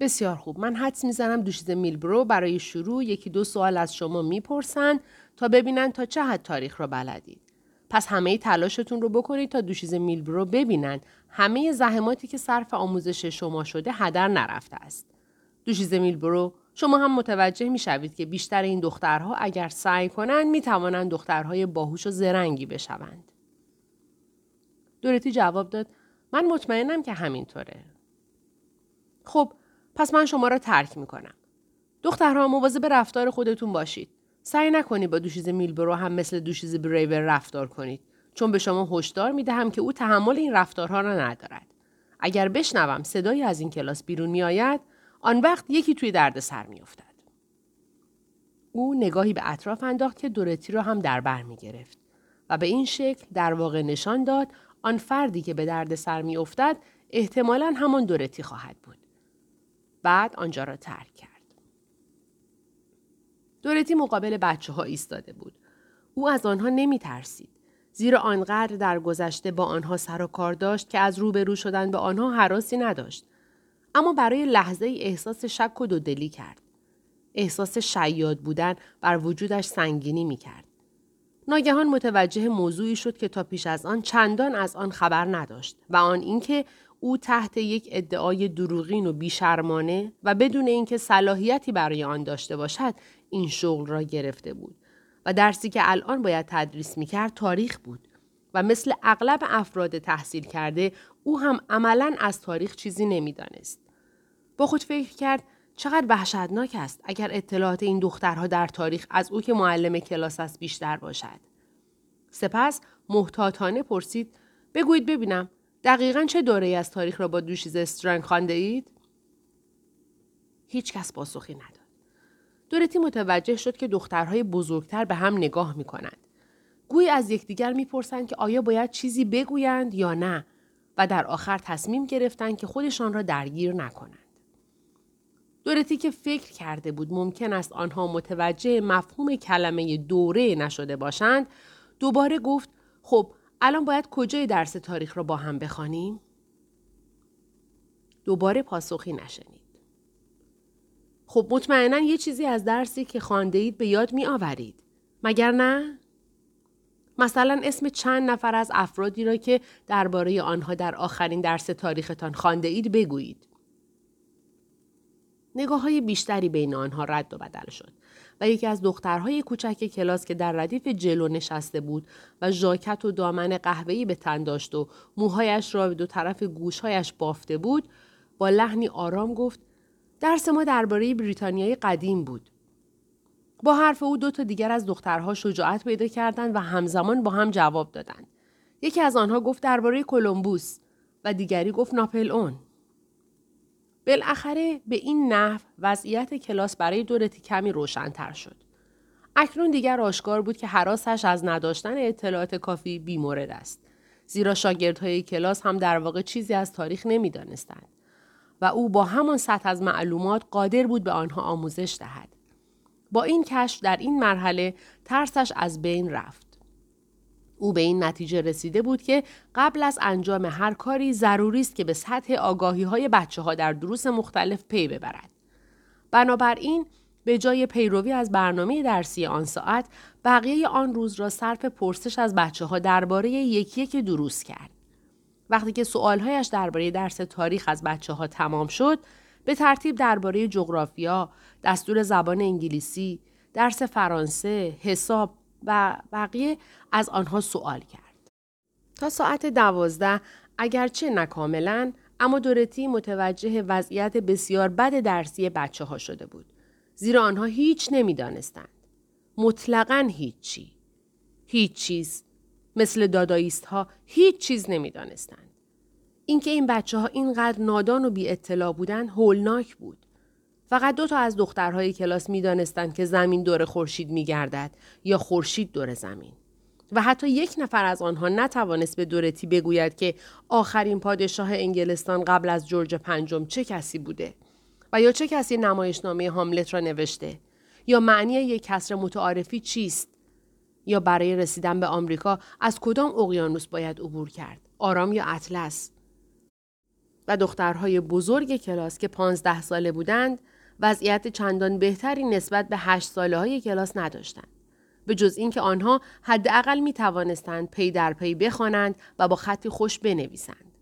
بسیار خوب. من حدس می‌زنم دوشیزه میلبرو برای شروع یکی دو سوال از شما می‌پرسن تا ببینن تا چه حد تاریخ را بلدید. پس همه تلاشتون رو بکنید تا دوشیزه میلبرو ببینن همه زحماتی که صرف آموزش شما شده هدر نرفته است. دوشیزه میلبرو شما هم متوجه می‌شوید که بیشتر این دخترها اگر سعی کنند می‌توانند دخترهای باهوش و زرنگی بشوند. دورتی جواب داد من مطمئنم که همینطوره. خب پس من شما را ترک می‌کنم. دخترها مواظب رفتار خودتون باشید. سعی نکنید با دوشیز میلبرو هم مثل دوشیز بریور رفتار کنید. چون به شما هشدار می‌دهم که او تحمل این رفتارها را ندارد. اگر بشنوم صدایی از این کلاس بیرون میآید آن وقت یکی توی درد سر میافتد. او نگاهی به اطراف انداخت که دورتی را هم در بر می گرفت و به این شکل در واقع نشان داد آن فردی که به درد سر می افتد احتمالا همان دورتی خواهد بود. بعد آنجا را ترک کرد. دورتی مقابل بچه ها ایستاده بود. او از آنها نمی ترسید. زیرا آنقدر در گذشته با آنها سر و کار داشت که از روبرو شدن به آنها حراسی نداشت. اما برای لحظه ای احساس شک و دودلی کرد. احساس شیاد بودن بر وجودش سنگینی می کرد. ناگهان متوجه موضوعی شد که تا پیش از آن چندان از آن خبر نداشت و آن اینکه او تحت یک ادعای دروغین و بیشرمانه و بدون اینکه صلاحیتی برای آن داشته باشد این شغل را گرفته بود و درسی که الان باید تدریس می‌کرد تاریخ بود و مثل اغلب افراد تحصیل کرده او هم عملا از تاریخ چیزی نمی‌دانست. با خود فکر کرد چقدر وحشتناک است اگر اطلاعات این دخترها در تاریخ از او که معلم کلاس است بیشتر باشد. سپس محتاطانه پرسید بگویید ببینم دقیقا چه دوره از تاریخ را با دوشیز استرنگ خانده اید؟ هیچ کس پاسخی نداد. دورتی متوجه شد که دخترهای بزرگتر به هم نگاه می کنند. گویی از یکدیگر می‌پرسند که آیا باید چیزی بگویند یا نه و در آخر تصمیم گرفتند که خودشان را درگیر نکنند. دورتی که فکر کرده بود ممکن است آنها متوجه مفهوم کلمه دوره نشده باشند دوباره گفت خب الان باید کجای درس تاریخ را با هم بخوانیم؟ دوباره پاسخی نشنید. خب مطمئنا یه چیزی از درسی که خانده اید به یاد می آورید. مگر نه؟ مثلا اسم چند نفر از افرادی را که درباره آنها در آخرین درس تاریختان خانده اید بگویید. نگاه های بیشتری بین آنها رد و بدل شد و یکی از دخترهای کوچک کلاس که در ردیف جلو نشسته بود و ژاکت و دامن قهوه‌ای به تن داشت و موهایش را به دو طرف گوشهایش بافته بود با لحنی آرام گفت درس ما درباره بریتانیای قدیم بود. با حرف او دو تا دیگر از دخترها شجاعت پیدا کردند و همزمان با هم جواب دادند. یکی از آنها گفت درباره کلمبوس و دیگری گفت ناپل بالاخره به این نحو وضعیت کلاس برای دورتی کمی روشنتر شد. اکنون دیگر آشکار بود که حراسش از نداشتن اطلاعات کافی بیمورد است. زیرا شاگردهای کلاس هم در واقع چیزی از تاریخ نمی‌دانستند و او با همان سطح از معلومات قادر بود به آنها آموزش دهد. با این کشف در این مرحله ترسش از بین رفت. او به این نتیجه رسیده بود که قبل از انجام هر کاری ضروری است که به سطح آگاهی های بچه ها در دروس مختلف پی ببرد. بنابراین به جای پیروی از برنامه درسی آن ساعت بقیه آن روز را صرف پرسش از بچه ها درباره یکی که دروس کرد. وقتی که سوالهایش درباره درس تاریخ از بچه ها تمام شد، به ترتیب درباره جغرافیا، دستور زبان انگلیسی، درس فرانسه، حساب و بقیه از آنها سوال کرد. تا ساعت دوازده اگرچه نکاملا اما دورتی متوجه وضعیت بسیار بد درسی بچه ها شده بود. زیرا آنها هیچ نمی‌دانستند. مطلقا هیچی. هیچ چیز. مثل داداییست ها هیچ چیز نمی‌دانستند. اینکه این بچه ها اینقدر نادان و بی اطلاع بودن هولناک بود. فقط دو تا از دخترهای کلاس می‌دانستند که زمین دور خورشید میگردد یا خورشید دور زمین. و حتی یک نفر از آنها نتوانست به دورتی بگوید که آخرین پادشاه انگلستان قبل از جورج پنجم چه کسی بوده و یا چه کسی نمایشنامه هاملت را نوشته یا معنی یک کسر متعارفی چیست یا برای رسیدن به آمریکا از کدام اقیانوس باید عبور کرد آرام یا اطلس و دخترهای بزرگ کلاس که پانزده ساله بودند وضعیت چندان بهتری نسبت به هشت ساله های کلاس نداشتند. به جز اینکه آنها حداقل می توانستند پی در پی بخوانند و با خطی خوش بنویسند.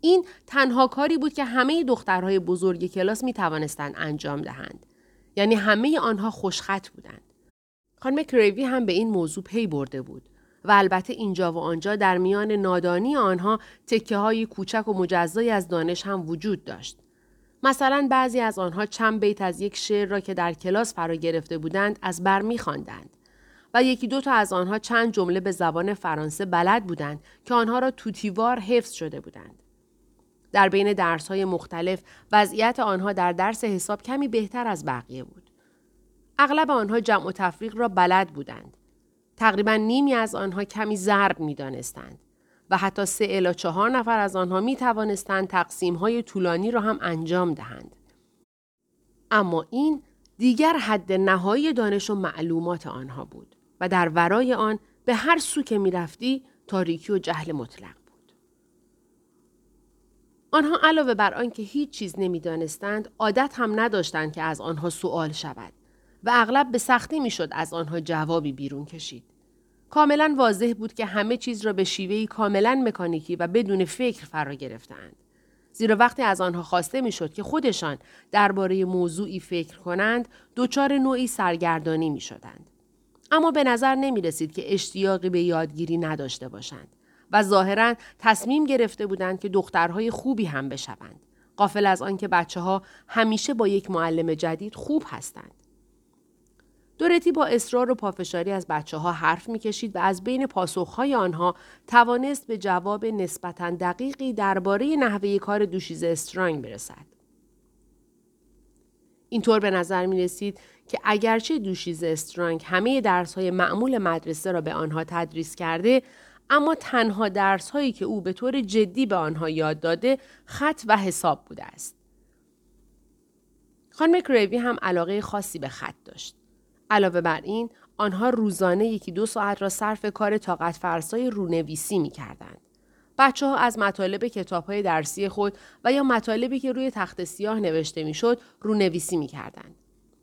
این تنها کاری بود که همه دخترهای بزرگ کلاس می توانستند انجام دهند. یعنی همه آنها خوشخط بودند. خانم کریوی هم به این موضوع پی برده بود و البته اینجا و آنجا در میان نادانی آنها تکه های کوچک و مجزایی از دانش هم وجود داشت. مثلا بعضی از آنها چند بیت از یک شعر را که در کلاس فرا گرفته بودند از بر میخواندند و یکی دو تا از آنها چند جمله به زبان فرانسه بلد بودند که آنها را توتیوار حفظ شده بودند. در بین درس های مختلف وضعیت آنها در درس حساب کمی بهتر از بقیه بود. اغلب آنها جمع و تفریق را بلد بودند. تقریبا نیمی از آنها کمی ضرب می دانستند و حتی سه الا چهار نفر از آنها می توانستند تقسیم های طولانی را هم انجام دهند. اما این دیگر حد نهایی دانش و معلومات آنها بود و در ورای آن به هر سو که می رفتی تاریکی و جهل مطلق بود. آنها علاوه بر آنکه هیچ چیز نمی‌دانستند عادت هم نداشتند که از آنها سوال شود و اغلب به سختی می‌شد از آنها جوابی بیرون کشید. کاملا واضح بود که همه چیز را به شیوهی کاملا مکانیکی و بدون فکر فرا گرفتند. زیرا وقتی از آنها خواسته می‌شد که خودشان درباره موضوعی فکر کنند دچار نوعی سرگردانی می شدند. اما به نظر نمی رسید که اشتیاقی به یادگیری نداشته باشند و ظاهرا تصمیم گرفته بودند که دخترهای خوبی هم بشوند. قافل از آنکه بچه ها همیشه با یک معلم جدید خوب هستند. دورتی با اصرار و پافشاری از بچه ها حرف می‌کشید و از بین پاسخهای آنها توانست به جواب نسبتا دقیقی درباره نحوه کار دوشیز استرانگ برسد. اینطور به نظر می رسید که اگرچه دوشیز استرانگ همه درس های معمول مدرسه را به آنها تدریس کرده اما تنها درس هایی که او به طور جدی به آنها یاد داده خط و حساب بوده است. خانم کریوی هم علاقه خاصی به خط داشت. علاوه بر این آنها روزانه یکی دو ساعت را صرف کار طاقت فرسای رونویسی می کردند. بچه ها از مطالب کتاب های درسی خود و یا مطالبی که روی تخت سیاه نوشته می شد رونویسی می کردند.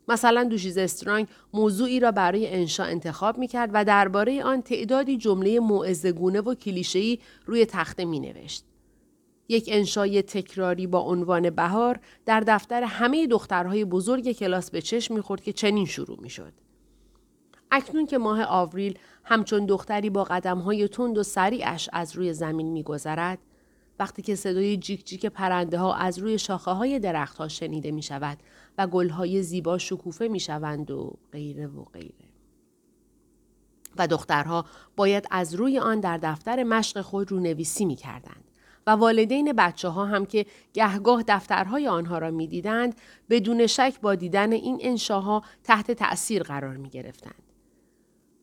مثلا دوشیز استرانگ موضوعی را برای انشا انتخاب می کرد و درباره آن تعدادی جمله موعظه‌گونه و کلیشه‌ای روی تخته می نوشت. یک انشای تکراری با عنوان بهار در دفتر همه دخترهای بزرگ کلاس به چشم می‌خورد که چنین شروع می‌شد. اکنون که ماه آوریل همچون دختری با قدمهای تند و سریعش از روی زمین میگذرد وقتی که صدای جیک جیک پرنده ها از روی شاخه های درخت ها شنیده می شود و گل های زیبا شکوفه می شوند و غیره و غیره. و دخترها باید از روی آن در دفتر مشق خود رو نویسی می کردند. و والدین بچه ها هم که گهگاه دفترهای آنها را می دیدند بدون شک با دیدن این انشاها تحت تأثیر قرار می گرفتند.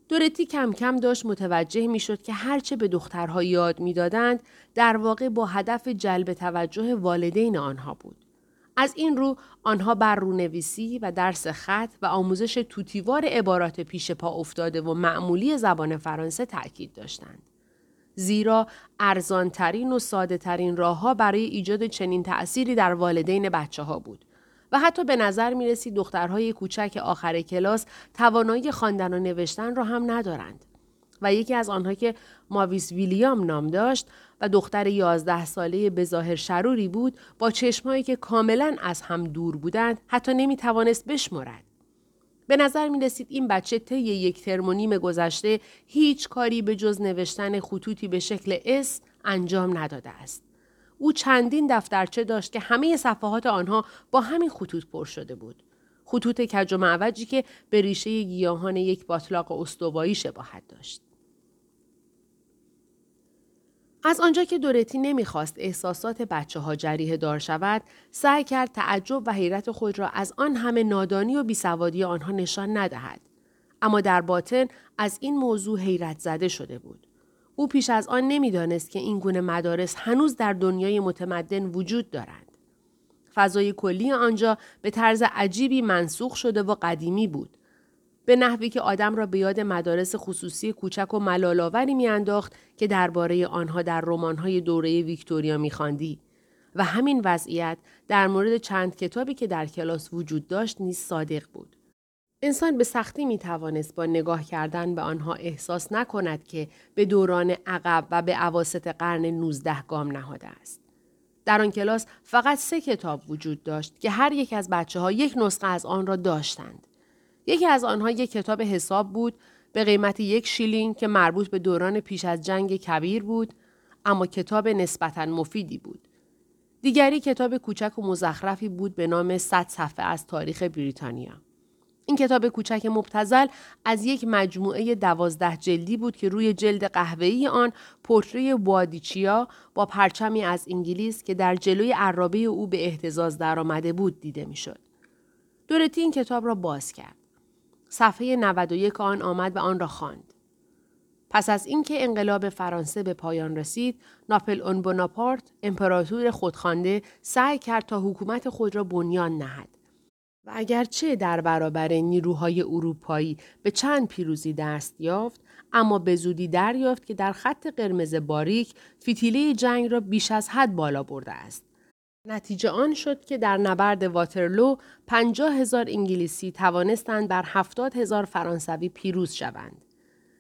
دورتی کم کم داشت متوجه می شد که هرچه به دخترها یاد می دادند در واقع با هدف جلب توجه والدین آنها بود. از این رو آنها بر رونویسی و درس خط و آموزش توتیوار عبارات پیش پا افتاده و معمولی زبان فرانسه تأکید داشتند. زیرا ارزانترین و ساده ترین راه ها برای ایجاد چنین تأثیری در والدین بچه ها بود. و حتی به نظر می رسید دخترهای کوچک آخر کلاس توانایی خواندن و نوشتن را هم ندارند. و یکی از آنها که ماویس ویلیام نام داشت و دختر یازده ساله بظاهر شروری بود با چشمهایی که کاملا از هم دور بودند حتی نمی توانست بشمرد. به نظر می رسید این بچه طی یک ترم و نیم گذشته هیچ کاری به جز نوشتن خطوطی به شکل اس انجام نداده است. او چندین دفترچه داشت که همه صفحات آنها با همین خطوط پر شده بود. خطوط کج و معوجی که به ریشه گیاهان یک باطلاق استوایی شباهت داشت. از آنجا که دورتی نمی‌خواست احساسات بچه ها جریه دار شود، سعی کرد تعجب و حیرت خود را از آن همه نادانی و بیسوادی آنها نشان ندهد. اما در باطن از این موضوع حیرت زده شده بود. او پیش از آن نمی‌دانست که این گونه مدارس هنوز در دنیای متمدن وجود دارند. فضای کلی آنجا به طرز عجیبی منسوخ شده و قدیمی بود به نحوی که آدم را به یاد مدارس خصوصی کوچک و ملالاوری میانداخت که درباره آنها در رمان‌های دوره ویکتوریا میخواندی و همین وضعیت در مورد چند کتابی که در کلاس وجود داشت نیز صادق بود. انسان به سختی می توانست با نگاه کردن به آنها احساس نکند که به دوران عقب و به عواست قرن 19 گام نهاده است. در آن کلاس فقط سه کتاب وجود داشت که هر یک از بچه ها یک نسخه از آن را داشتند. یکی از آنها یک کتاب حساب بود به قیمت یک شیلینگ که مربوط به دوران پیش از جنگ کبیر بود اما کتاب نسبتا مفیدی بود. دیگری کتاب کوچک و مزخرفی بود به نام 100 صفحه از تاریخ بریتانیا. این کتاب کوچک مبتزل از یک مجموعه دوازده جلدی بود که روی جلد قهوه‌ای آن پورتری بوادیچیا با پرچمی از انگلیس که در جلوی عرابه او به احتزاز درآمده بود دیده می‌شد. دورتی این کتاب را باز کرد. صفحه 91 آن آمد و آن را خواند. پس از اینکه انقلاب فرانسه به پایان رسید، ناپل اون بوناپارت، امپراتور خودخوانده، سعی کرد تا حکومت خود را بنیان نهد. و اگرچه در برابر نیروهای اروپایی به چند پیروزی دست یافت اما به زودی دریافت که در خط قرمز باریک فتیله جنگ را بیش از حد بالا برده است نتیجه آن شد که در نبرد واترلو پنجاه هزار انگلیسی توانستند بر هفتاد هزار فرانسوی پیروز شوند.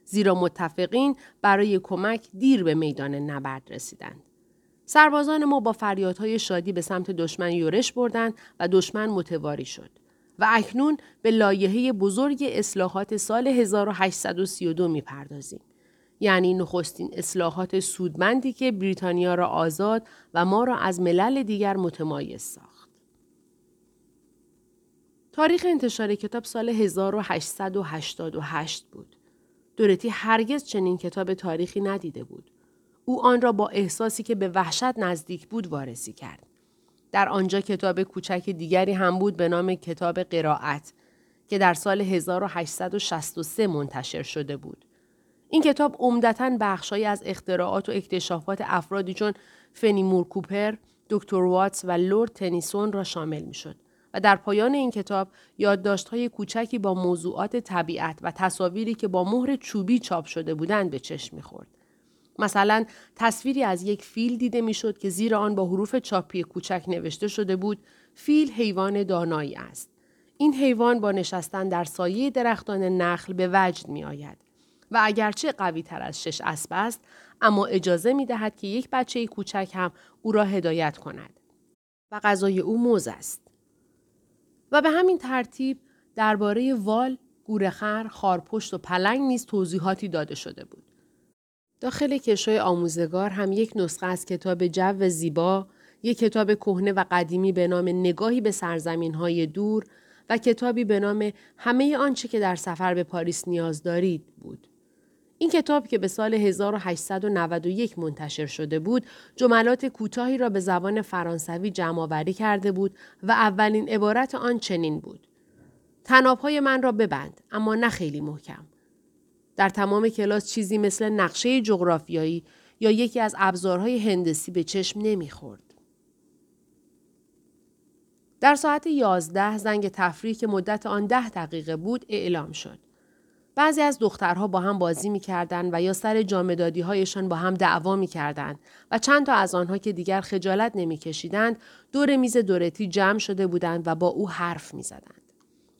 زیرا متفقین برای کمک دیر به میدان نبرد رسیدند. سربازان ما با فریادهای شادی به سمت دشمن یورش بردند و دشمن متواری شد. و اکنون به لایحه بزرگ اصلاحات سال 1832 می‌پردازیم. یعنی نخستین اصلاحات سودمندی که بریتانیا را آزاد و ما را از ملل دیگر متمایز ساخت. تاریخ انتشار کتاب سال 1888 بود. دورتی هرگز چنین کتاب تاریخی ندیده بود. او آن را با احساسی که به وحشت نزدیک بود وارسی کرد. در آنجا کتاب کوچک دیگری هم بود به نام کتاب قرائت که در سال 1863 منتشر شده بود. این کتاب عمدتا بخشهایی از اختراعات و اکتشافات افرادی چون فنیمور کوپر، دکتر واتس و لورد تنیسون را شامل می شد. و در پایان این کتاب یادداشت‌های کوچکی با موضوعات طبیعت و تصاویری که با مهر چوبی چاپ شده بودند به چشم می‌خورد. مثلا تصویری از یک فیل دیده می‌شد که زیر آن با حروف چاپی کوچک نوشته شده بود فیل حیوان دانایی است. این حیوان با نشستن در سایه درختان نخل به وجد می آید. و اگرچه قوی تر از شش اسب است اما اجازه می دهد که یک بچه کوچک هم او را هدایت کند. و غذای او موز است. و به همین ترتیب درباره وال، گورخر، خارپشت و پلنگ نیز توضیحاتی داده شده بود. داخل کشوی آموزگار هم یک نسخه از کتاب جو زیبا، یک کتاب کهنه و قدیمی به نام نگاهی به سرزمین های دور و کتابی به نام همه آنچه که در سفر به پاریس نیاز دارید بود. این کتاب که به سال 1891 منتشر شده بود، جملات کوتاهی را به زبان فرانسوی جمع کرده بود و اولین عبارت آن چنین بود. تنابهای من را ببند اما نه خیلی محکم. در تمام کلاس چیزی مثل نقشه جغرافیایی یا یکی از ابزارهای هندسی به چشم نمی‌خورد. در ساعت یازده زنگ تفریح که مدت آن ده دقیقه بود اعلام شد. بعضی از دخترها با هم بازی می‌کردند و یا سر جامدادی هایشان با هم دعوا می‌کردند و چند تا از آنها که دیگر خجالت نمیکشیدند دور میز دورتی جمع شده بودند و با او حرف می‌زدند.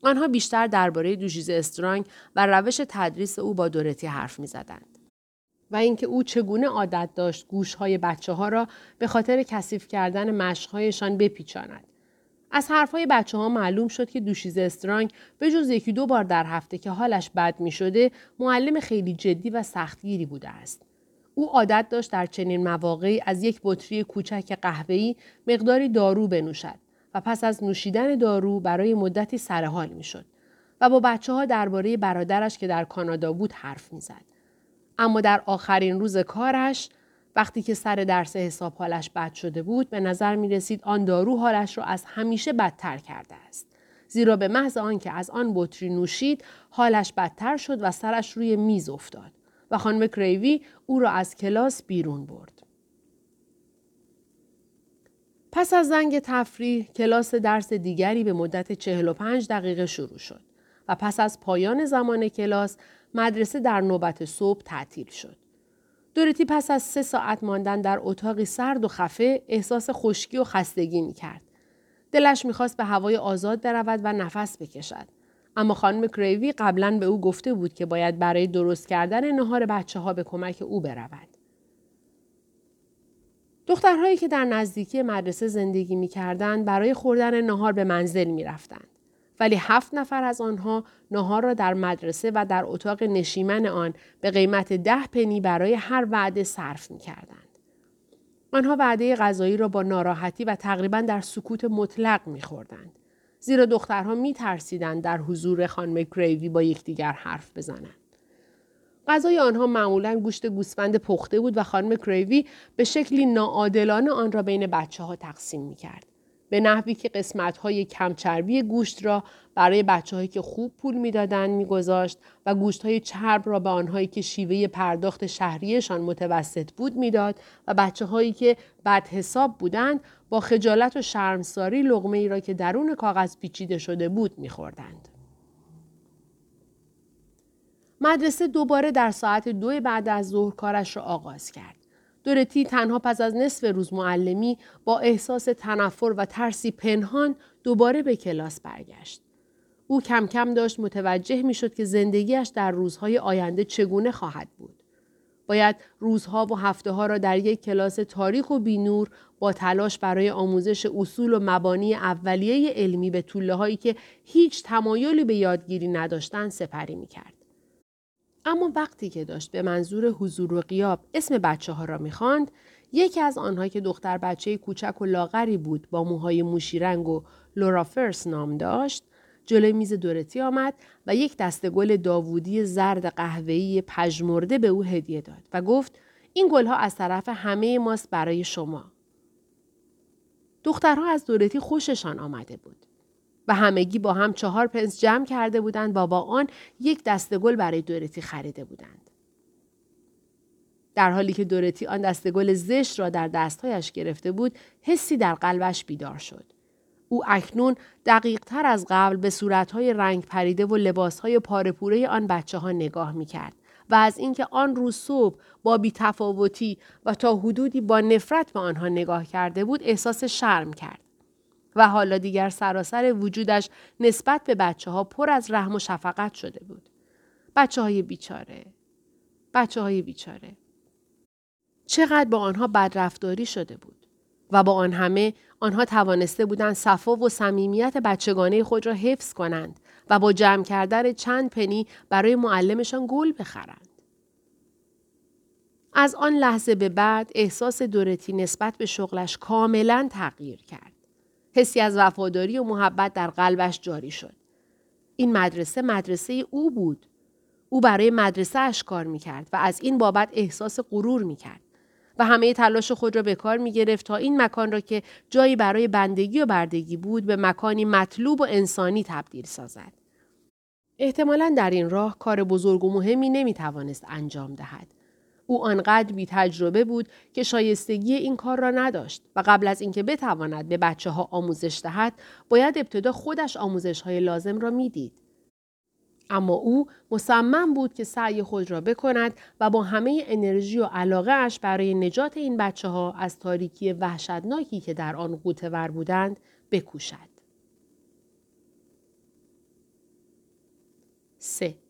آنها بیشتر درباره دوشیز استرانگ و روش تدریس او با دورتی حرف می زدند. و اینکه او چگونه عادت داشت گوشهای بچه ها را به خاطر کثیف کردن مشقهایشان بپیچاند. از حرفهای بچه ها معلوم شد که دوشیز استرانگ به جز یکی دو بار در هفته که حالش بد می شده معلم خیلی جدی و سختگیری بوده است. او عادت داشت در چنین مواقعی از یک بطری کوچک قهوه‌ای مقداری دارو بنوشد و پس از نوشیدن دارو برای مدتی سرحال می‌شد و با بچه ها درباره برادرش که در کانادا بود حرف می‌زد. اما در آخرین روز کارش وقتی که سر درس حساب حالش بد شده بود به نظر می رسید آن دارو حالش را از همیشه بدتر کرده است. زیرا به محض آنکه از آن بطری نوشید حالش بدتر شد و سرش روی میز افتاد و خانم کریوی او را از کلاس بیرون برد. پس از زنگ تفریح کلاس درس دیگری به مدت 45 دقیقه شروع شد و پس از پایان زمان کلاس مدرسه در نوبت صبح تعطیل شد. دورتی پس از سه ساعت ماندن در اتاقی سرد و خفه احساس خشکی و خستگی می کرد. دلش می‌خواست به هوای آزاد برود و نفس بکشد. اما خانم کریوی قبلا به او گفته بود که باید برای درست کردن نهار بچه ها به کمک او برود. دخترهایی که در نزدیکی مدرسه زندگی می برای خوردن نهار به منزل می رفتند. ولی هفت نفر از آنها نهار را در مدرسه و در اتاق نشیمن آن به قیمت ده پنی برای هر وعده صرف می کردند. آنها وعده غذایی را با ناراحتی و تقریبا در سکوت مطلق می خوردند. زیرا دخترها می ترسیدند در حضور خانم گریوی با یکدیگر حرف بزنند. غذای آنها معمولا گوشت گوسفند پخته بود و خانم کریوی به شکلی ناعادلانه آن را بین بچه ها تقسیم می کرد. به نحوی که قسمت های کمچربی گوشت را برای بچه هایی که خوب پول می‌دادند میگذاشت و گوشت های چرب را به آنهایی که شیوه پرداخت شهریشان متوسط بود می‌داد و بچه هایی که بد حساب بودند با خجالت و شرمساری لغمه ای را که درون کاغذ پیچیده شده بود میخوردند. مدرسه دوباره در ساعت دو بعد از ظهر کارش را آغاز کرد. دورتی تنها پس از نصف روز معلمی با احساس تنفر و ترسی پنهان دوباره به کلاس برگشت. او کم کم داشت متوجه می شد که زندگیش در روزهای آینده چگونه خواهد بود. باید روزها و هفته ها را در یک کلاس تاریخ و بینور با تلاش برای آموزش اصول و مبانی اولیه علمی به طوله هایی که هیچ تمایلی به یادگیری نداشتند سپری می کرد. اما وقتی که داشت به منظور حضور و قیاب اسم بچه ها را می‌خواند یکی از آنها که دختر بچه کوچک و لاغری بود با موهای موشیرنگ و لورا فرس نام داشت جلوی میز دورتی آمد و یک دسته گل داوودی زرد قهوه‌ای پژمرده به او هدیه داد و گفت این گلها از طرف همه ماست برای شما. دخترها از دورتی خوششان آمده بود. و همگی با هم چهار پنس جمع کرده بودند و با آن یک دسته گل برای دورتی خریده بودند. در حالی که دورتی آن دسته گل زشت را در دستهایش گرفته بود، حسی در قلبش بیدار شد. او اکنون دقیق تر از قبل به صورتهای رنگ پریده و لباسهای پارپوره آن بچه ها نگاه می کرد و از اینکه آن روز صبح با بیتفاوتی و تا حدودی با نفرت به آنها نگاه کرده بود احساس شرم کرد. و حالا دیگر سراسر وجودش نسبت به بچه ها پر از رحم و شفقت شده بود. بچه های بیچاره. بچه های بیچاره. چقدر با آنها بدرفتاری شده بود. و با آن همه آنها توانسته بودند صفا و صمیمیت بچگانه خود را حفظ کنند و با جمع کردن چند پنی برای معلمشان گل بخرند. از آن لحظه به بعد احساس دورتی نسبت به شغلش کاملا تغییر کرد. حسی از وفاداری و محبت در قلبش جاری شد. این مدرسه مدرسه او بود. او برای مدرسه اش کار می کرد و از این بابت احساس غرور می کرد. و همه تلاش خود را به کار می گرفت تا این مکان را که جایی برای بندگی و بردگی بود به مکانی مطلوب و انسانی تبدیل سازد. احتمالا در این راه کار بزرگ و مهمی نمی توانست انجام دهد. او آنقدر بی تجربه بود که شایستگی این کار را نداشت و قبل از اینکه بتواند به بچه ها آموزش دهد باید ابتدا خودش آموزش های لازم را می‌دید. اما او مصمم بود که سعی خود را بکند و با همه انرژی و علاقه اش برای نجات این بچه ها از تاریکی وحشتناکی که در آن قوتور بودند بکوشد. 3.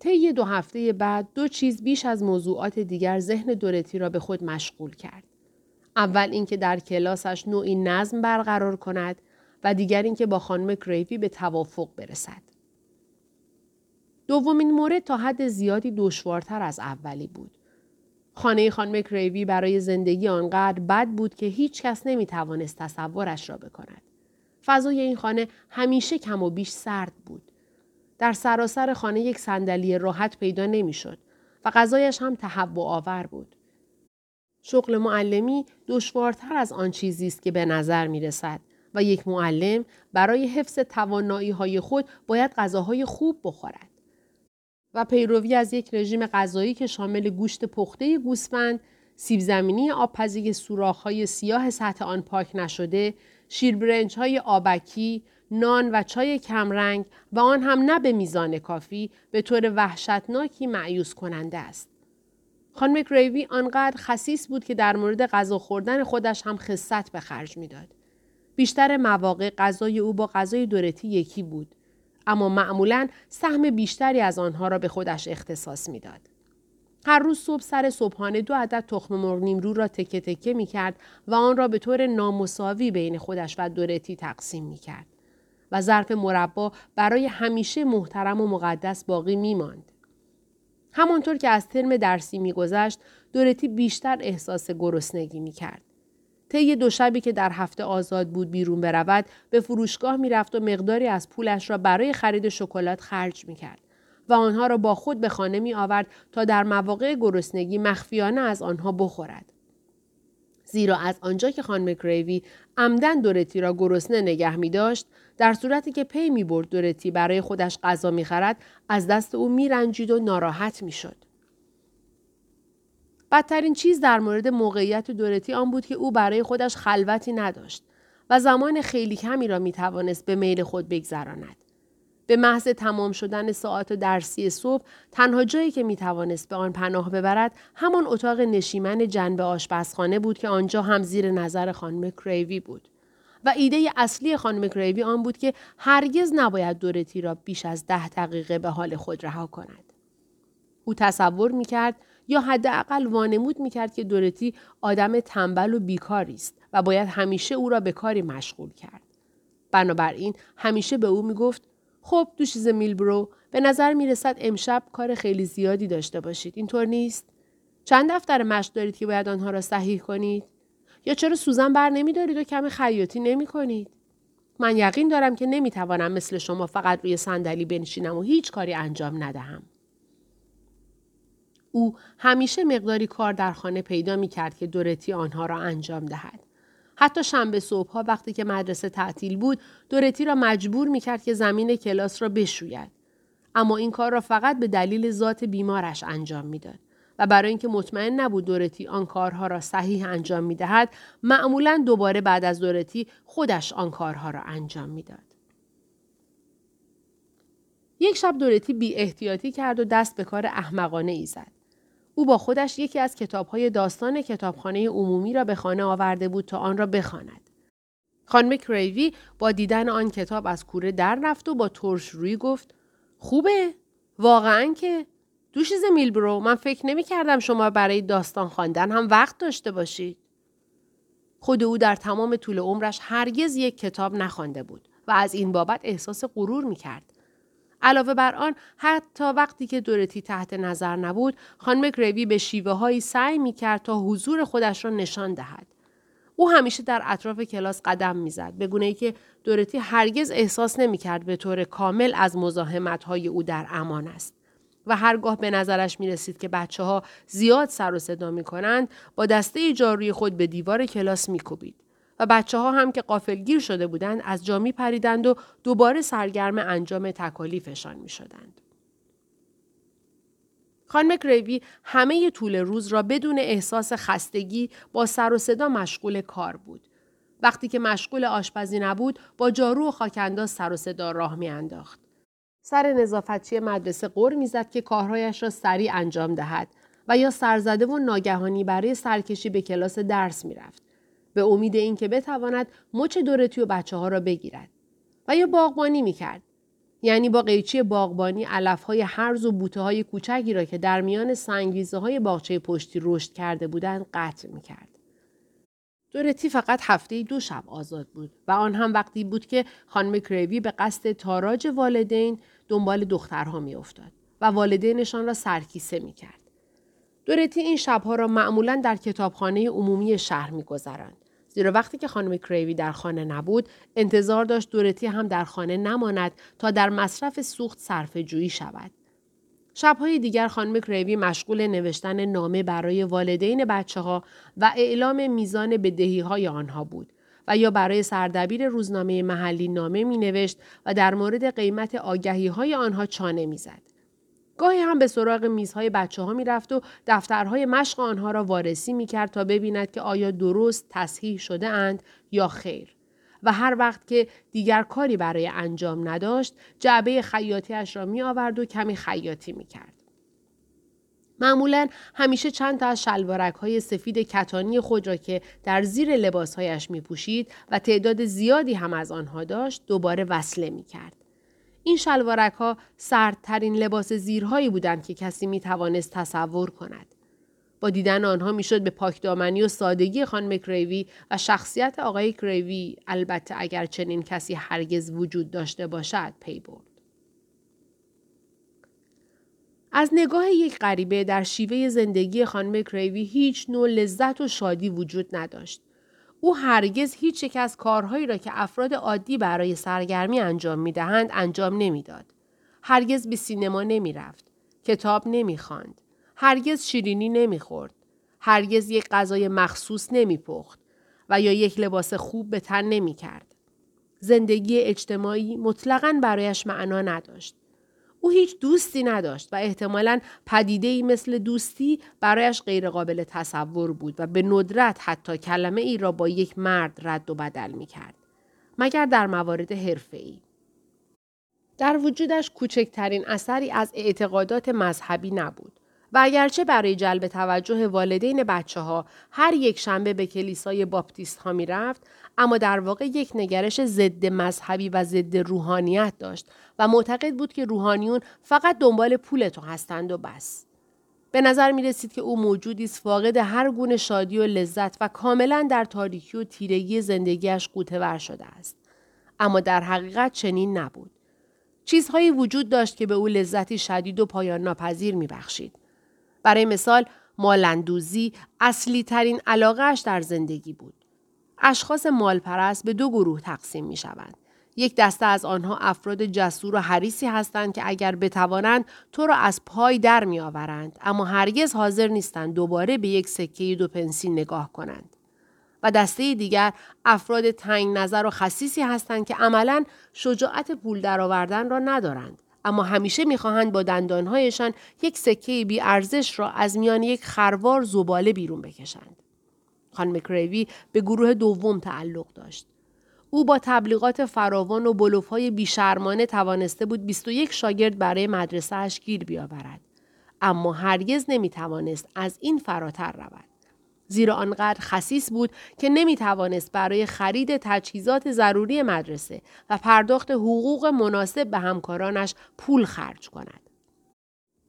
طی دو هفته بعد دو چیز بیش از موضوعات دیگر ذهن دورتی را به خود مشغول کرد. اول اینکه در کلاسش نوعی نظم برقرار کند و دیگر اینکه با خانم کریوی به توافق برسد. دومین مورد تا حد زیادی دشوارتر از اولی بود. خانه خانم کریوی برای زندگی آنقدر بد بود که هیچ کس نمی توانست تصورش را بکند. فضای این خانه همیشه کم و بیش سرد بود. در سراسر خانه یک صندلی راحت پیدا نمی‌شد و غذایش هم تهوع آور بود. شغل معلمی دشوارتر از آن چیزی است که به نظر می رسد و یک معلم برای حفظ توانایی های خود باید غذاهای خوب بخورد. و پیروی از یک رژیم غذایی که شامل گوشت پخته گوسفند، سیب زمینی آبپزی سوراخ های سیاه سطح آن پاک نشده، شیربرنج های آبکی، نان و چای کمرنگ و آن هم نه به میزان کافی به طور وحشتناکی معیوس کننده است. خانم گریوی آنقدر خصیص بود که در مورد غذا خوردن خودش هم خصت به خرج می‌داد. بیشتر مواقع غذای او با غذای دورتی یکی بود. اما معمولا سهم بیشتری از آنها را به خودش اختصاص می‌داد. هر روز صبح سر صبحانه دو عدد تخم مرغ نیمرو را تکه تکه می کرد و آن را به طور نامساوی بین خودش و دورتی تقسیم می کرد. و ظرف مربا برای همیشه محترم و مقدس باقی می ماند. همانطور که از ترم درسی میگذشت دورتی بیشتر احساس گرسنگی می کرد. طی دو شبی که در هفته آزاد بود بیرون برود به فروشگاه می‌رفت و مقداری از پولش را برای خرید شکلات خرج می کرد و آنها را با خود به خانه می آورد تا در مواقع گرسنگی مخفیانه از آنها بخورد. زیرا از آنجا که خانم گریوی عمدن دورتی را گرسنه نگه می داشت در صورتی که پی می برد دورتی برای خودش غذا می خرد از دست او می رنجید و ناراحت می شد. بدترین چیز در مورد موقعیت دورتی آن بود که او برای خودش خلوتی نداشت و زمان خیلی کمی را می توانست به میل خود بگذراند. به محض تمام شدن ساعت درسی صبح تنها جایی که می توانست به آن پناه ببرد همان اتاق نشیمن جنب آشپزخانه بود که آنجا هم زیر نظر خانم کریوی بود. و ایده اصلی خانم کریوی آن بود که هرگز نباید دورتی را بیش از ده دقیقه به حال خود رها کند. او تصور می کرد یا حداقل وانمود می کرد که دورتی آدم تنبل و بیکاری است و باید همیشه او را به کاری مشغول کرد. بنابراین همیشه به او می گفت خب دوشیز میلبرو به نظر می رسد امشب کار خیلی زیادی داشته باشید. اینطور نیست؟ چند دفتر مشق دارید که باید آنها را صحیح کنید؟ یا چرا سوزن بر نمی دارید و کم خیاطی نمی کنید؟ من یقین دارم که نمی توانم مثل شما فقط روی صندلی بنشینم و هیچ کاری انجام ندهم. او همیشه مقداری کار در خانه پیدا می کرد که دورتی آنها را انجام دهد. حتی شنبه صبحها وقتی که مدرسه تعطیل بود دورتی را مجبور می کرد که زمین کلاس را بشوید. اما این کار را فقط به دلیل ذات بیمارش انجام می‌داد. و برای اینکه مطمئن نبود دورتی آن کارها را صحیح انجام می دهد معمولا دوباره بعد از دورتی خودش آن کارها را انجام می‌داد. یک شب دورتی بی احتیاطی کرد و دست به کار احمقانه ای زد. او با خودش یکی از کتابهای داستان کتابخانه عمومی را به خانه آورده بود تا آن را بخواند. خانم کریوی با دیدن آن کتاب از کوره در رفت و با ترش روی گفت خوبه؟ واقعا که؟ دوشیز میلبرو من فکر نمی کردم شما برای داستان خواندن هم وقت داشته باشید. خود او در تمام طول عمرش هرگز یک کتاب نخوانده بود و از این بابت احساس غرور می کرد. علاوه بر آن حتی وقتی که دورتی تحت نظر نبود خانم گریوی به شیوه هایی سعی می کرد تا حضور خودش را نشان دهد. او همیشه در اطراف کلاس قدم می‌زد به گونه ای که دورتی هرگز احساس نمی کرد به طور کامل از مزاحمت های او در امان است. و هرگاه به نظرش می رسید که بچه ها زیاد سر و صدا می کنند با دسته جاروی خود به دیوار کلاس می کوبید. و بچه ها هم که قافلگیر شده بودند از جامی پریدند و دوباره سرگرم انجام تکالیفشان می شدند. خانم گریوی همه طول روز را بدون احساس خستگی با سر و صدا مشغول کار بود. وقتی که مشغول آشپزی نبود با جارو و خاکنداز سر و صدا راه میانداخت. سر نظافتچی مدرسه قر می‌زد که کارهایش را سریع انجام دهد و یا سرزده و ناگهانی برای سرکشی به کلاس درس می‌رفت به امید اینکه بتواند مچ دورتی و بچه ها را بگیرد. و یا باغبانی می‌کرد. یعنی با قیچی باغبانی علف های هرز و بوته های کوچکی را که در میان سنگریزه های باغچه پشتی رشد کرده بودند قطع می‌کرد. دورتی فقط هفته دو شب آزاد بود و آن هم وقتی بود که خانم کریوی به قصد تاراج والدین دنبال دخترها میافتاد و والدینشان را سرکیسه می‌کرد. دورتی این شبها را معمولا در کتابخانه عمومی شهر میگذراند. زیرا وقتی که خانم کریوی در خانه نبود انتظار داشت دورتی هم در خانه نماند تا در مصرف سوخت صرف جویی شود. شبهای دیگر خانم کریوی مشغول نوشتن نامه برای والدین بچه ها و اعلام میزان بدهی های آنها بود و یا برای سردبیر روزنامه محلی نامه می نوشت و در مورد قیمت آگهی های آنها چانه می. گاهی هم به سراغ میزهای بچه ها می رفت و دفترهای مشق آنها را وارسی می کرد تا ببیند که آیا درست تصحیح شده اند یا خیر. و هر وقت که دیگر کاری برای انجام نداشت جعبه خیاطیش را می آورد و کمی خیاطی می کرد. معمولا همیشه چند تا از شلوارک های سفید کتانی خود را که در زیر لباسهایش می پوشید و تعداد زیادی هم از آنها داشت دوباره وصله می کرد. این شلوارک ها سردترین لباس زیرهایی بودند که کسی می توانست تصور کند. با دیدن آنها می‌شد به پاکدامنی و سادگی خانم کریوی و شخصیت آقای کریوی البته اگر چنین کسی هرگز وجود داشته باشد پی برد. از نگاه یک غریبه در شیوه زندگی خانم کریوی هیچ نوع لذت و شادی وجود نداشت. او هرگز هیچ یک از کارهایی را که افراد عادی برای سرگرمی انجام می دهند انجام نمی‌داد. هرگز به سینما نمی رفت. کتاب نمی خاند. هرگز شیرینی نمی خورد. هرگز یک غذای مخصوص نمی پخت و یا یک لباس خوب به تن نمی کرد. زندگی اجتماعی مطلقا برایش معنا نداشت. او هیچ دوستی نداشت و احتمالا پدیده ای مثل دوستی برایش غیرقابل تصور بود و به ندرت حتی کلمه ای را با یک مرد رد و بدل می کرد. مگر در موارد حرفه ای. در وجودش کوچکترین اثری از اعتقادات مذهبی نبود. و اگرچه برای جلب توجه والدین بچه ها هر یک شنبه به کلیسای باپتیست ها می رفت اما در واقع یک نگرش ضد مذهبی و ضد روحانیت داشت و معتقد بود که روحانیون فقط دنبال پول تو هستند و بس. به نظر می رسید که او موجودی است فاقد هر گونه شادی و لذت و کاملا در تاریکی و تیرگی زندگیش قوطه شده است. اما در حقیقت چنین نبود. چیزهایی وجود داشت که به او لذتی شدید و پایان ناپذیر می بخشید. برای مثال مالندوزی اصلی ترین علاقهش در زندگی بود. اشخاص مالپرست به دو گروه تقسیم می شوند. یک دسته از آنها افراد جسور و حریصی هستند که اگر بتوانند تو را از پای در می آورند اما هرگز حاضر نیستند دوباره به یک سکه دو پنسی نگاه کنند. و دسته دیگر افراد تنگ نظر و خصیصی هستند که عملا شجاعت پول درآوردن را ندارند اما همیشه می‌خواهند با دندانهایشان یک سکه بی ارزش را از میان یک خروار زباله بیرون بکشند. خانم کریوی به گروه دوم تعلق داشت. او با تبلیغات فراوان و بلوفهای بیشرمانه توانسته بود 21 شاگرد برای مدرسهش گیر بیاورد. اما هرگز نمی توانست از این فراتر رود. زیرا آنقدر خصیص بود که نمی توانست برای خرید تجهیزات ضروری مدرسه و پرداخت حقوق مناسب به همکارانش پول خرج کند.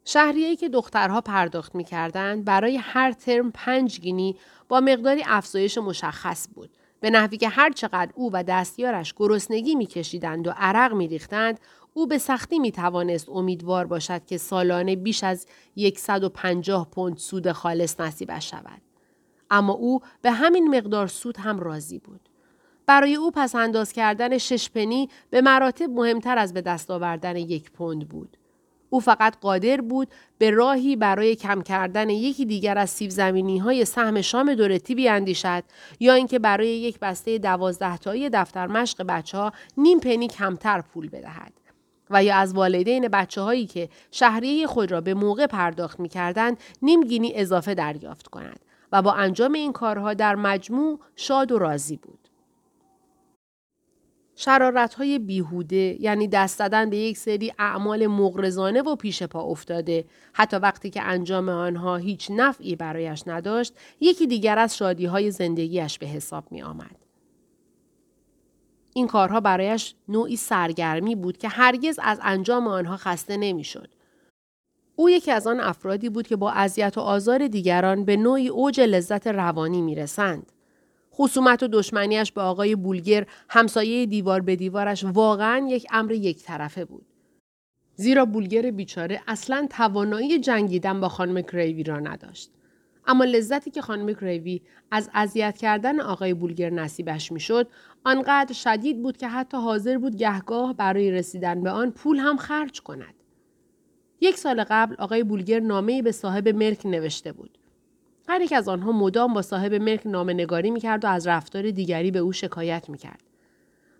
شهریه‌ای که دخترها پرداخت می کردن برای هر ترم پنج گینی با مقداری افزایش مشخص بود. به نحوی که هر چقدر او و دستیارش گرسنگی میکشیدند و عرق میریختند او به سختی می توانست امیدوار باشد که سالانه بیش از 150 پوند سود خالص نصیبش شود. اما او به همین مقدار سود هم راضی بود. برای او پس انداز کردن شش پنی به مراتب مهمتر از به دست آوردن یک پوند بود. او فقط قادر بود به راهی برای کم کردن یکی دیگر از سیب زمینی های سهم شام دورتی بیاندیشد یا اینکه برای یک بسته دوازده تایی دفتر مشق بچه ها نیم پنی کمتر پول بدهد. و یا از والدین بچه هایی که شهریه خود را به موقع پرداخت می کردن نیم گینی اضافه دریافت کند و با انجام این کارها در مجموع شاد و راضی بود. شرارت های بیهوده یعنی دست زدن به یک سری اعمال مغرزانه و پیش پا افتاده حتی وقتی که انجام آنها هیچ نفعی برایش نداشت یکی دیگر از شادی های زندگیش به حساب می آمد. این کارها برایش نوعی سرگرمی بود که هرگز از انجام آنها خسته نمی‌شد. او یکی از آن افرادی بود که با اذیت و آزار دیگران به نوعی اوج لذت روانی می رسند. خصومت و دشمنیش به آقای بولگر همسایه دیوار به دیوارش واقعا یک امر یک طرفه بود. زیرا بولگر بیچاره اصلا توانایی جنگیدن با خانم کریوی را نداشت. اما لذتی که خانم کریوی از اذیت کردن آقای بولگر نصیبش می‌شد آنقدر شدید بود که حتی حاضر بود گهگاه برای رسیدن به آن پول هم خرج کند. یک سال قبل آقای بولگر نامه‌ای به صاحب ملک نوشته بود. هر یک از آنها مدام با صاحب ملک نامه نگاری می‌کرد و از رفتار دیگری به او شکایت می‌کرد.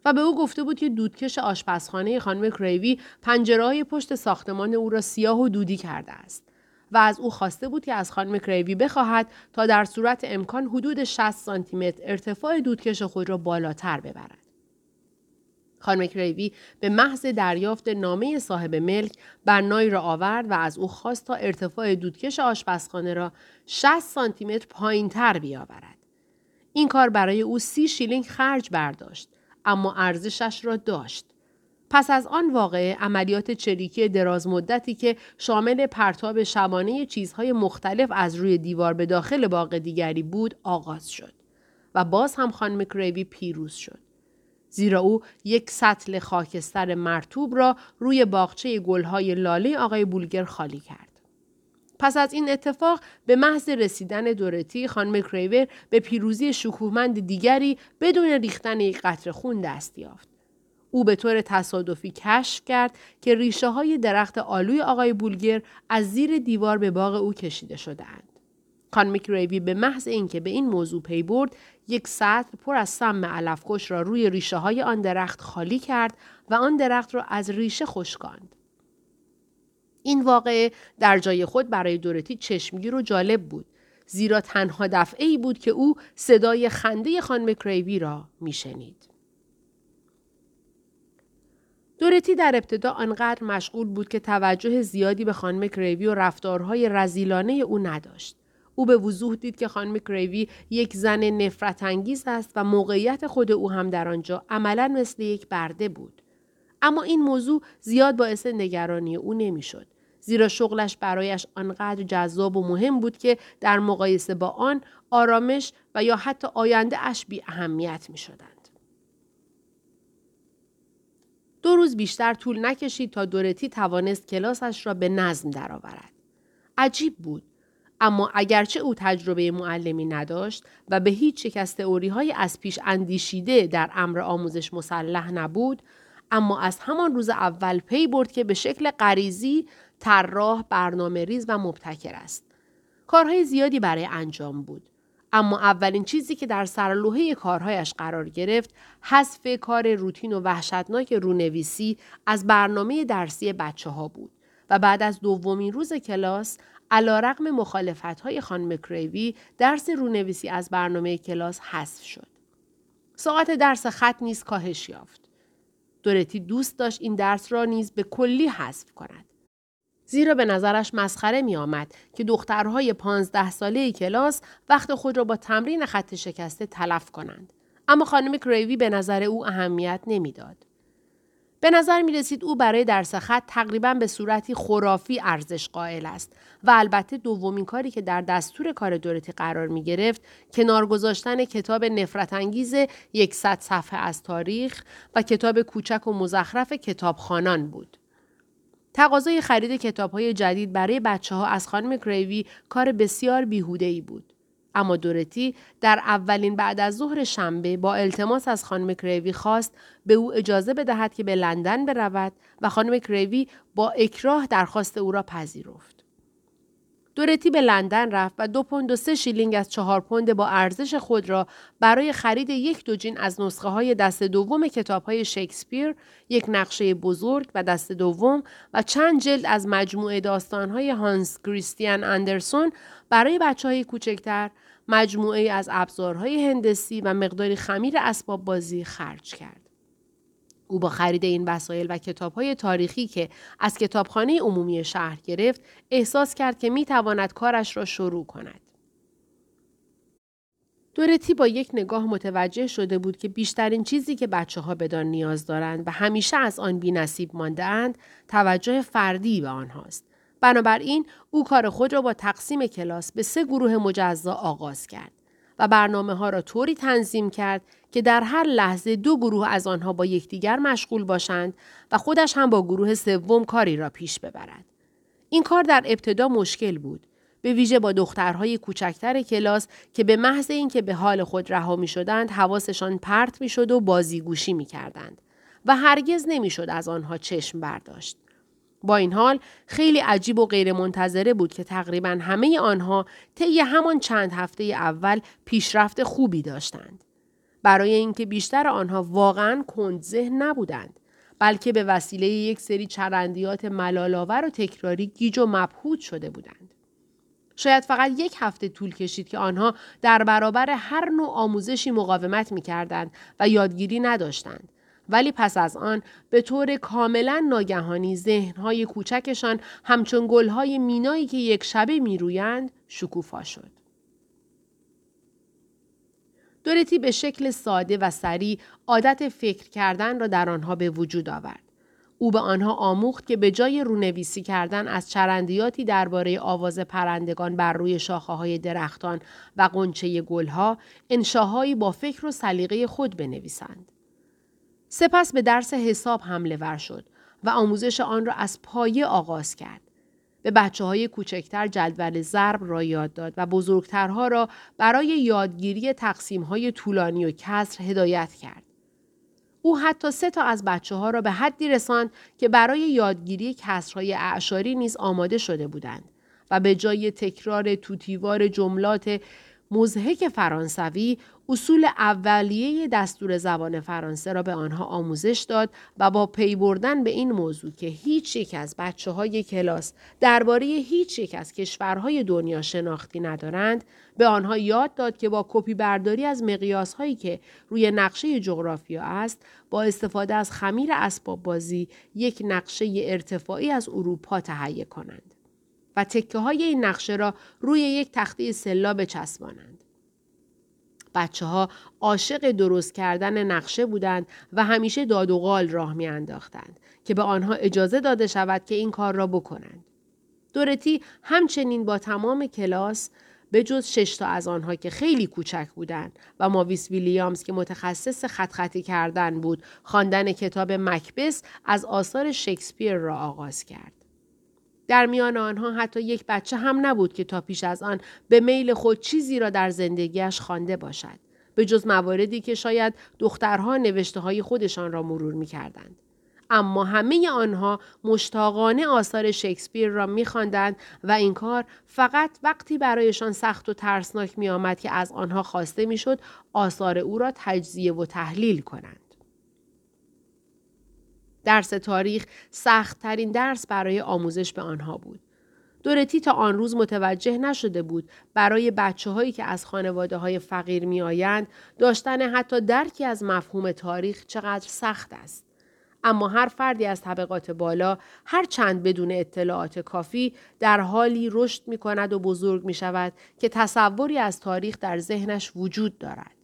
و به او گفته بود که دودکش آشپزخانه خانم کریوی پنجره پشت ساختمان او را سیاه و دودی کرده است. و از او خواسته بود که از خانم کریوی بخواهد تا در صورت امکان حدود 60 سانتی متر ارتفاع دودکش خود را بالاتر ببرد. خانم کریوی به محض دریافت نامه صاحب ملک بنایی را آورد و از او خواست تا ارتفاع دودکش آشپزخانه را 60 سانتی متر پایین تر بیاورد. این کار برای او سی شیلینگ خرج برداشت اما ارزشش را داشت. پس از آن واقعه عملیات چریکی دراز مدتی که شامل پرتاب شبانه چیزهای مختلف از روی دیوار به داخل باغ دیگری بود آغاز شد و باز هم خانم کریوی پیروز شد. زیرا او یک سطل خاکستر مرتوب را روی باغچه گلهای لاله آقای بولگر خالی کرد. پس از این اتفاق به محض رسیدن دورتی خانم کریور به پیروزی شکوهمند دیگری بدون ریختن یک قطر خون دست یافت. او به طور تصادفی کشف کرد که ریشه های درخت آلوی آقای بولگر از زیر دیوار به باغ او کشیده شدهاند. خانم کریوی به محض اینکه به این موضوع پی برد یک سطل پر از سم علفکش را روی ریشه های آن درخت خالی کرد و آن درخت را از ریشه خشکاند. این واقعه در جای خود برای دورتی چشمگیر و جالب بود زیرا تنها دفعه ای بود که او صدای خنده خانم کریوی را میشنید. دورتی در ابتدا آنقدر مشغول بود که توجه زیادی به خانم کریوی و رفتارهای رزیلانه او نداشت. او به وضوح دید که خانم کریوی یک زن نفرت انگیز است و موقعیت خود او هم در آنجا عملا مثل یک برده بود. اما این موضوع زیاد باعث نگرانی او نمی‌شد. زیرا شغلش برایش آنقدر جذاب و مهم بود که در مقایسه با آن آرامش و یا حتی آینده اش بی اهمیت می شدند. دو روز بیشتر طول نکشید تا دورتی توانست کلاسش را به نظم درآورد. عجیب بود. اما اگرچه او تجربه معلمی نداشت و به هیچ یک از های از پیش اندیشیده در امر آموزش مسلح نبود، اما از همان روز اول پی برد که به شکل غریزی طراح برنامه ریز و مبتکر است. کارهای زیادی برای انجام بود. اما اولین چیزی که در سرلوحه کارهایش قرار گرفت حذف کار روتین و وحشتناک رونویسی از برنامه درسی بچه ها بود و بعد از دومین روز کلاس علا رقم مخالفت های خانم کریوی درس رونویسی از برنامه کلاس حذف شد. ساعت درس خط نیز کاهش یافت. دورتی دوست داشت این درس را نیز به کلی حذف کند. زیرا به نظرش مسخره می آمد که دخترهای پانزده ساله کلاس وقت خود را با تمرین خط شکسته تلف کنند. اما خانم کریوی به نظر او اهمیت نمی‌داد. به نظر می رسید او برای درس خط تقریبا به صورتی خرافی ارزش قائل است و البته دومین کاری که در دستور کار دورتی قرار می گرفت کنار گذاشتن کتاب نفرت انگیز یکصد صفحه از تاریخ و کتاب کوچک و مزخرف کتابخانان بود. تقاضای خرید کتاب های جدید برای بچه ها از خانم کریوی کار بسیار بیهوده ای بود. اما دورتی در اولین بعد از ظهر شنبه با التماس از خانم کریوی خواست به او اجازه بدهد که به لندن برود و خانم کریوی با اکراه درخواست او را پذیرفت. دورتی به لندن رفت و دو پوند و سه شیلینگ از چهار پوند با ارزش خود را برای خرید یک دوجین از نسخه های دست دوم کتاب های شکسپیر، یک نقشه بزرگ و دست دوم و چند جلد از مجموعه داستان های هانس کریستیان اندرسون برای بچه های کوچکتر، مجموعه از ابزارهای هندسی و مقداری خمیر اسباب بازی خرج کرد. او با خرید این وسایل و های تاریخی که از کتابخانه عمومی شهر گرفت احساس کرد که می تواند کارش را شروع کند. دورتی با یک نگاه متوجه شده بود که بیشترین چیزی که بچه ها بدان نیاز دارند و همیشه از آن بی نصیب مانده اند توجه فردی به آنهاست. بنابراین او کار خود را با تقسیم کلاس به سه گروه مجزا آغاز کرد. و برنامه ها را طوری تنظیم کرد که در هر لحظه دو گروه از آنها با یکدیگر مشغول باشند و خودش هم با گروه سوم کاری را پیش ببرد. این کار در ابتدا مشکل بود. به ویژه با دخترهای کوچکتر کلاس که به محض اینکه به حال خود رها می شدند حواسشان پرت می شد و بازیگوشی می کردند و هرگز نمی‌شد از آنها چشم برداشت. با این حال خیلی عجیب و غیرمنتظره بود که تقریبا همه آنها طی همان چند هفته اول پیشرفت خوبی داشتند. برای اینکه بیشتر آنها واقعا کند ذهن نبودند بلکه به وسیله یک سری چرندیات ملالآور و تکراری گیج و مبهوت شده بودند. شاید فقط یک هفته طول کشید که آنها در برابر هر نوع آموزشی مقاومت می کردند و یادگیری نداشتند ولی پس از آن به طور کاملا ناگهانی ذهنهای کوچکشان همچون گلهای مینایی که یک شبه میرویند شکوفا شد. دورتی به شکل ساده و سریع عادت فکر کردن را در آنها به وجود آورد. او به آنها آموخت که به جای رونویسی کردن از چرندیاتی درباره آواز پرندگان بر روی شاخه های درختان و قنچه گلها انشاهایی با فکر و سلیقه خود بنویسند. سپس به درس حساب حمله ور شد و آموزش آن را از پایه آغاز کرد. به بچه های کوچکتر جدول ضرب را یاد داد و بزرگترها را برای یادگیری تقسیم های طولانی و کسر هدایت کرد. او حتی سه تا از بچه ها را به حدی رساند که برای یادگیری کسرهای اعشاری نیز آماده شده بودند و به جای تکرار توتیوار جملات مزهک فرانسوی اصول اولیه دستور زبان فرانسه را به آنها آموزش داد و با پی بردن به این موضوع که هیچ یک از بچه های کلاس درباره هیچ یک از کشورهای دنیا شناختی ندارند به آنها یاد داد که با کپی برداری از مقیاس هایی که روی نقشه جغرافیا است با استفاده از خمیر اسباب بازی یک نقشه ارتفاعی از اروپا تهیه کنند و تکه های این نقشه را روی یک تخته سلا بچسبانند. بچه ها عاشق درست کردن نقشه بودند و همیشه داد و غال راه می انداختند که به آنها اجازه داده شود که این کار را بکنند. دورتی همچنین با تمام کلاس به جز شش تا از آنها که خیلی کوچک بودند و ماویس ویلیامز که متخصص خط خطی کردن بود خواندن کتاب مکبس از آثار شکسپیر را آغاز کرد. در میان آنها حتی یک بچه هم نبود که تا پیش از آن به میل خود چیزی را در زندگیش خوانده باشد. به جز مواردی که شاید دخترها نوشته های خودشان را مرور می کردند. اما همه آنها مشتاقانه آثار شکسپیر را میخواندند و این کار فقط وقتی برایشان سخت و ترسناک می آمد که از آنها خواسته می‌شد آثار او را تجزیه و تحلیل کنند. درس تاریخ سختترین درس برای آموزش به آنها بود. دورتی تا آن روز متوجه نشده بود برای بچه هایی که از خانواده های فقیر می آیند داشتن حتی درکی از مفهوم تاریخ چقدر سخت است. اما هر فردی از طبقات بالا هر چند بدون اطلاعات کافی در حالی رشد می کند و بزرگ می شود که تصوری از تاریخ در ذهنش وجود دارد.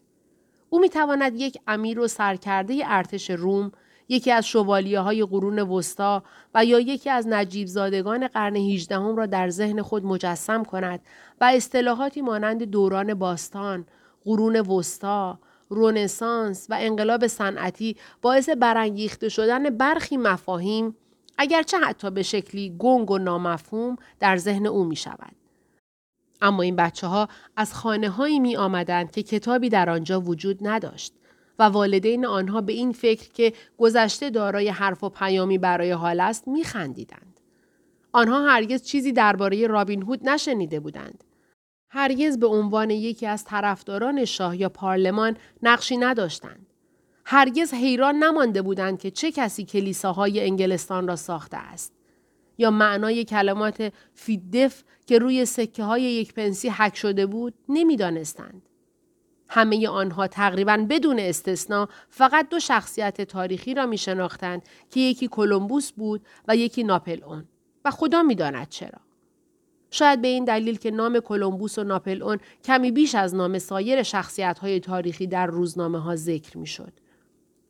او می تواند یک امیر و سرکرده ارتش روم یکی از شوالیه های قرون وسطا و یا یکی از نجیب زادگان قرن هیجدهم را در ذهن خود مجسم کند و اصطلاحاتی مانند دوران باستان، قرون وسطا، رونسانس و انقلاب صنعتی باعث برانگیخته شدن برخی مفاهیم اگرچه حتی به شکلی گنگ و نامفهوم در ذهن او می شود. اما این بچه ها از خانه هایی می آمدند که کتابی در آنجا وجود نداشت و والدین آنها به این فکر که گذشته دارای حرف و پیامی برای حال است می خندیدند. آنها هرگز چیزی درباره رابین هود نشنیده بودند. هرگز به عنوان یکی از طرفداران شاه یا پارلمان نقشی نداشتند. هرگز حیران نمانده بودند که چه کسی کلیساهای انگلستان را ساخته است. یا معنای کلمات فیدف که روی سکه های یک پنسی حک شده بود نمی‌دانستند. همه آنها تقریبا بدون استثنا فقط دو شخصیت تاریخی را می شناختند که یکی کلمبوس بود و یکی ناپل اون و خدا می‌داند چرا. شاید به این دلیل که نام کلمبوس و ناپل اون کمی بیش از نام سایر شخصیت های تاریخی در روزنامه ها ذکر می شد.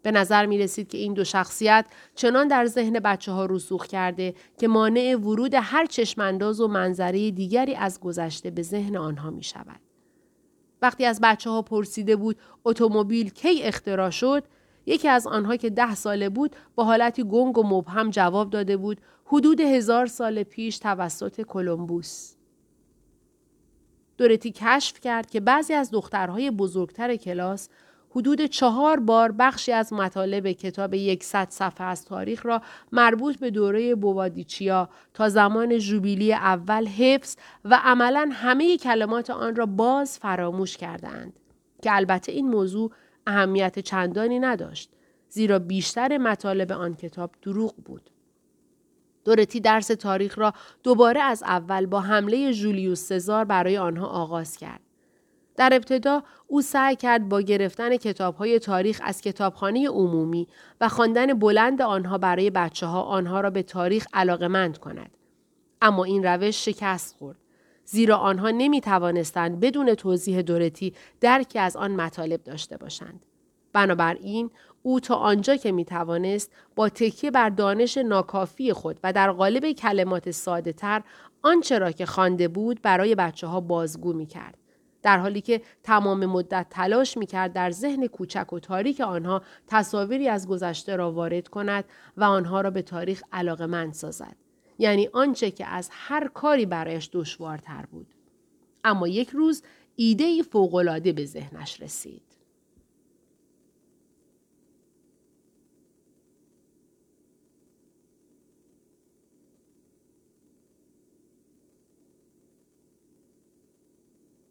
به نظر می رسید که این دو شخصیت چنان در ذهن بچه ها رسوخ کرده که مانع ورود هر چشمانداز و منظره دیگری از گذشته به ذهن آنها می شود. وقتی از بچه ها پرسیده بود اتومبیل کی اختراع شد یکی از آنها که ده ساله بود با حالتی گنگ و مبهم جواب داده بود حدود هزار سال پیش توسط کلمبوس. دورتی کشف کرد که بعضی از دخترهای بزرگتر کلاس حدود چهار بار بخشی از مطالب کتاب یکصد صفحه از تاریخ را مربوط به دوره بوادیچیا تا زمان جوبیلی اول حفظ و عملا همه کلمات آن را باز فراموش کردند که البته این موضوع اهمیت چندانی نداشت زیرا بیشتر مطالب آن کتاب دروغ بود. دورتی درس تاریخ را دوباره از اول با حمله جولیوس سزار برای آنها آغاز کرد. در ابتدا او سعی کرد با گرفتن کتابهای تاریخ از کتابخانه عمومی و خواندن بلند آنها برای بچه ها آنها را به تاریخ علاقمند کند. اما این روش شکست خورد. زیرا آنها نمی توانستند بدون توضیح دورتی درکی از آن مطالب داشته باشند. بنابراین او تا آنجا که می توانست با تکیه بر دانش ناکافی خود و در قالب کلمات ساده تر آنچه را که خوانده بود برای بچه ها بازگو می کرد. در حالی که تمام مدت تلاش می کرد در ذهن کوچک و تاریک آنها تصاویری از گذشته را وارد کند و آنها را به تاریخ علاقه سازد. یعنی آنچه که از هر کاری برایش دشوارتر بود. اما یک روز ایده فوقالعاده به ذهنش رسید.